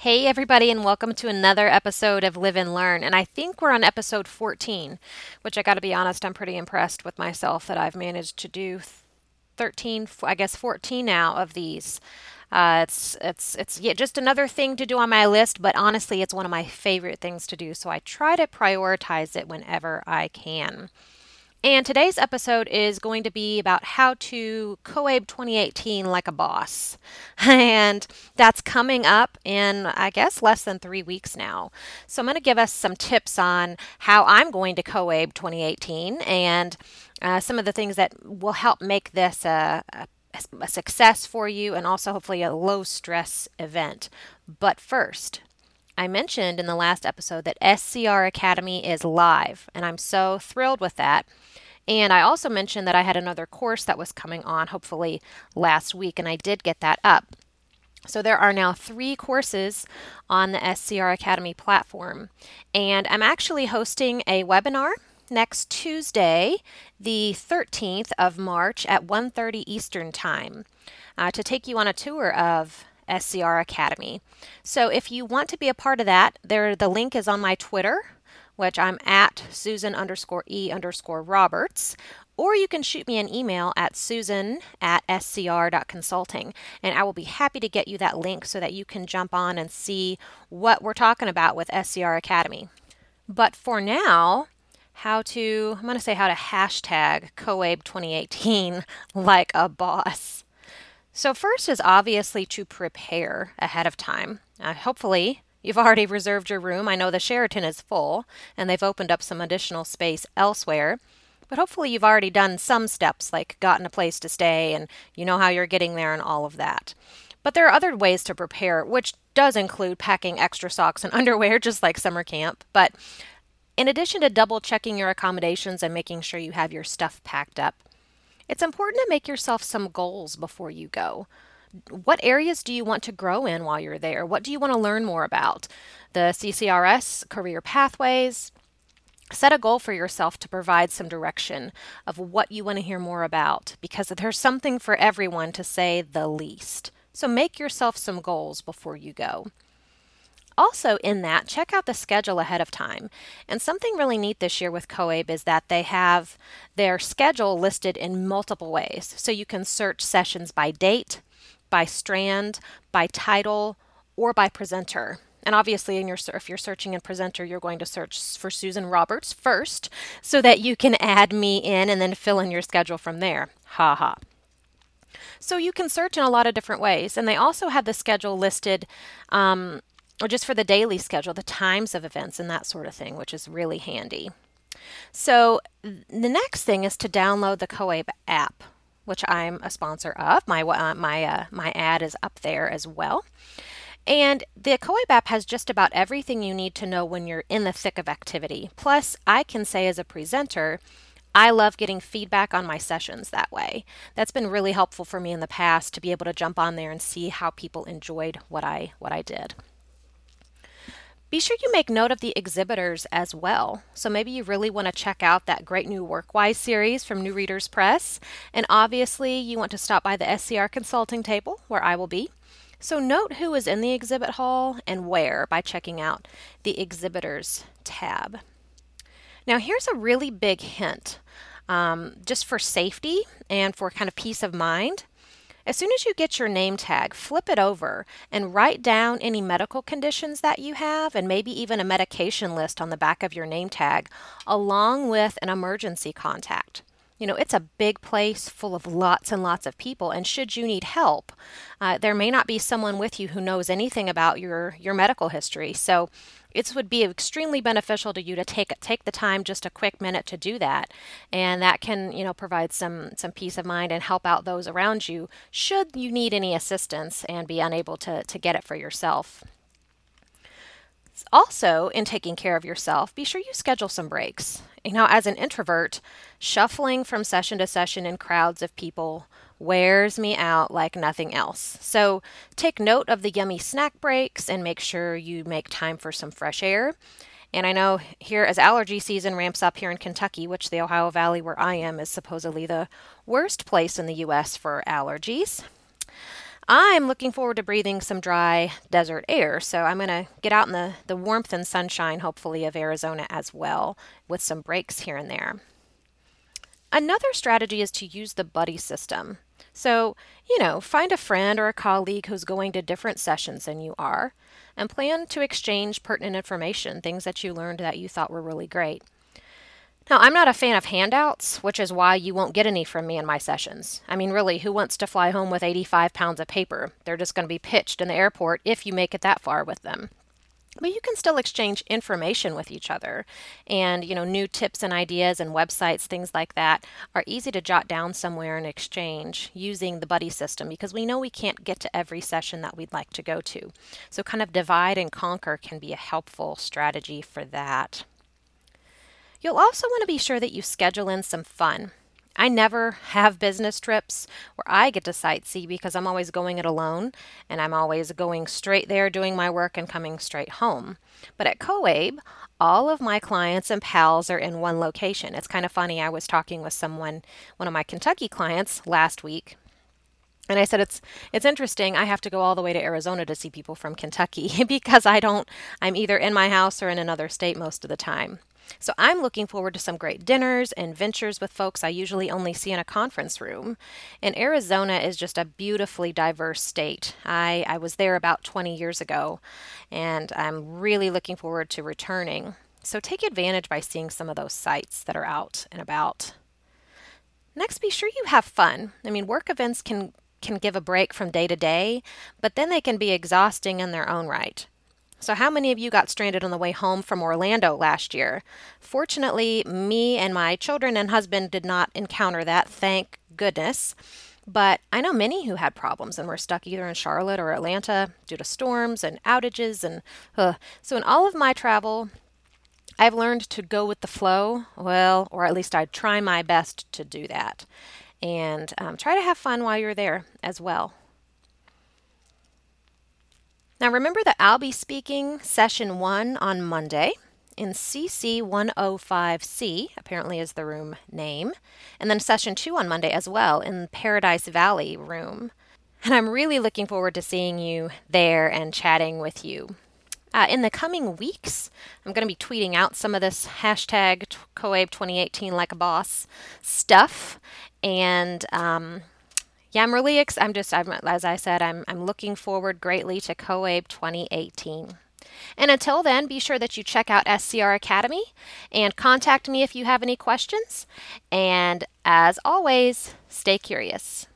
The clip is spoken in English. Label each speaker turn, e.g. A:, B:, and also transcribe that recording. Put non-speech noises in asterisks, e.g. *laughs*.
A: Hey, everybody, and welcome to another episode of Live and Learn. And I think we're on episode 14, which I got to be honest, I'm pretty impressed with myself that I've managed to do 13, I guess 14 now of these. Uh, it's it's it's yeah, just another thing to do on my list, but honestly, it's one of my favorite things to do. So I try to prioritize it whenever I can. And today's episode is going to be about how to COABE 2018 like a boss. *laughs* And that's coming up in, I guess, less than three weeks now. So I'm going to give us some tips on how I'm going to COABE 2018 and uh, some of the things that will help make this a, a a success for you and also hopefully a low stress event. But first, I mentioned in the last episode that SCR Academy is live, and I'm so thrilled with that. And I also mentioned that I had another course that was coming on, hopefully last week, and I did get that up. So there are now three courses on the SCR Academy platform. And I'm actually hosting a webinar next Tuesday, the 13th of March at 1:30 Eastern Time, uh, to take you on a tour of SCR Academy. So if you want to be a part of that, there the link is on my Twitter which I'm at Susan underscore E underscore Roberts. Or you can shoot me an email at susan at scr.consulting, and I will be happy to get you that link so that you can jump on and see what we're talking about with SCR Academy. But for now, how to, I'm going to say how to hashtag COABE 2018 *laughs* like a boss. So, first is obviously to prepare ahead of time. Uh, hopefully, You've already reserved your room. I know the Sheraton is full and they've opened up some additional space elsewhere. But hopefully, you've already done some steps like gotten a place to stay and you know how you're getting there and all of that. But there are other ways to prepare, which does include packing extra socks and *laughs* underwear, just like summer camp. But in addition to double checking your accommodations and making sure you have your stuff packed up, it's important to make yourself some goals before you go what areas do you want to grow in while you're there? What do you want to learn more about? The CCRS career pathways. Set a goal for yourself to provide some direction of what you want to hear more about because there's something for everyone to say the least. So make yourself some goals before you go. Also, in that, check out the schedule ahead of time. And something really neat this year with COABE is that they have their schedule listed in multiple ways. So you can search sessions by date, by strand, by title, or by presenter. And obviously, in your if you're searching in presenter, you're going to search for Susan Roberts first, so that you can add me in and then fill in your schedule from there. Ha ha. So you can search in a lot of different ways, and they also have the schedule listed, um, or just for the daily schedule, the times of events and that sort of thing, which is really handy. So the next thing is to download the COABE app which I'm a sponsor of. My uh, my uh, my ad is up there as well. And the COABE app has just about everything you need to know when you're in the thick of activity. Plus, I can say as a presenter, I love getting feedback on my sessions that way. That's been really helpful for me in the past to be able to jump on there and see how people enjoyed what I what I did. Be sure you make note of the exhibitors as well. So maybe you really want to check out that great new WorkWise series from New Readers Press. And obviously, you want to stop by the SCR consulting table where I will be. So note who is in the exhibit hall and where by checking out the exhibitors tab. Now, here's a really big hint um, just for safety and for kind of peace of mind. As soon as you get your name tag, flip it over and write down any medical conditions that you have and maybe even a medication list on the back of your name tag, along with an emergency contact. You know, it's a big place full of lots and lots of people, and should you need help, uh, there may not be someone with you who knows anything about your, your medical history. So it would be extremely beneficial to you to take take the time just a quick minute to do that. And that can you know provide some some peace of mind and help out those around you should you need any assistance and be unable to to get it for yourself. Also in taking care of yourself be sure you schedule some breaks you know as an introvert shuffling from session to session in crowds of people wears me out like nothing else. So take note of the yummy snack breaks and make sure you make time for some fresh air. And I know here, as allergy season ramps up here in Kentucky, which the Ohio Valley where I am is supposedly the worst place in the U.S. for allergies. I'm looking forward to breathing some dry desert air. So I'm going to get out in the, the warmth and sunshine, hopefully, of Arizona as well, with some breaks here and there. Another strategy is to use the buddy system. So, you know, find a friend or a colleague who's going to different sessions than you are and plan to exchange pertinent information, things that you learned that you thought were really great. Now, I'm not a fan of handouts, which is why you won't get any from me in my sessions. I mean, really, who wants to fly home with 85 pounds of paper? They're just going to be pitched in the airport if you make it that far with them. But you can still exchange information with each other. And, you know, new tips and ideas and websites, things like that, are easy to jot down somewhere and exchange using the buddy system because we know we can't get to every session that we'd like to go to. So, kind of divide and conquer can be a helpful strategy for that. You'll also want to be sure that you schedule in some fun. I never have business trips where I get to sightsee because I'm always going it alone and I'm always going straight there doing my work and coming straight home. But at COABE, all of my clients and pals are in one location. It's kind of funny. I was talking with someone, one of my Kentucky clients last week, and I said it's it's interesting. I have to go all the way to Arizona to see people from Kentucky *laughs* because I don't I'm either in my house or in another state most of the time. So I'm looking forward to some great dinners and ventures with folks I usually only see in a conference room. And Arizona is just a beautifully diverse state. I, I was there about 20 years ago, and I'm really looking forward to returning. So take advantage by seeing some of those sites that are out and about. Next, be sure you have fun. I mean, work events can can give a break from day to day, but then they can be exhausting in their own right. So, how many of you got stranded on the way home from Orlando last year? Fortunately, me and my children and husband did not encounter that, thank goodness. But I know many who had problems and were stuck either in Charlotte or Atlanta due to storms and outages. And uh, so, in all of my travel, I've learned to go with the flow. Well, or at least I try my best to do that. And um, try to have fun while you're there as well. Now remember that I'll be speaking session one on Monday in CC 105C, apparently is the room name, and then session two on Monday as well in Paradise Valley room. And I'm really looking forward to seeing you there and chatting with you. Uh, in the coming weeks, I'm going to be tweeting out some of this hashtag COABE 2018 like a boss stuff. And um, yeah, I'm really ex- I'm just I'm, as I said, I'm I'm looking forward greatly to COABE 2018. And until then, be sure that you check out SCR Academy and contact me if you have any questions. And as always, stay curious.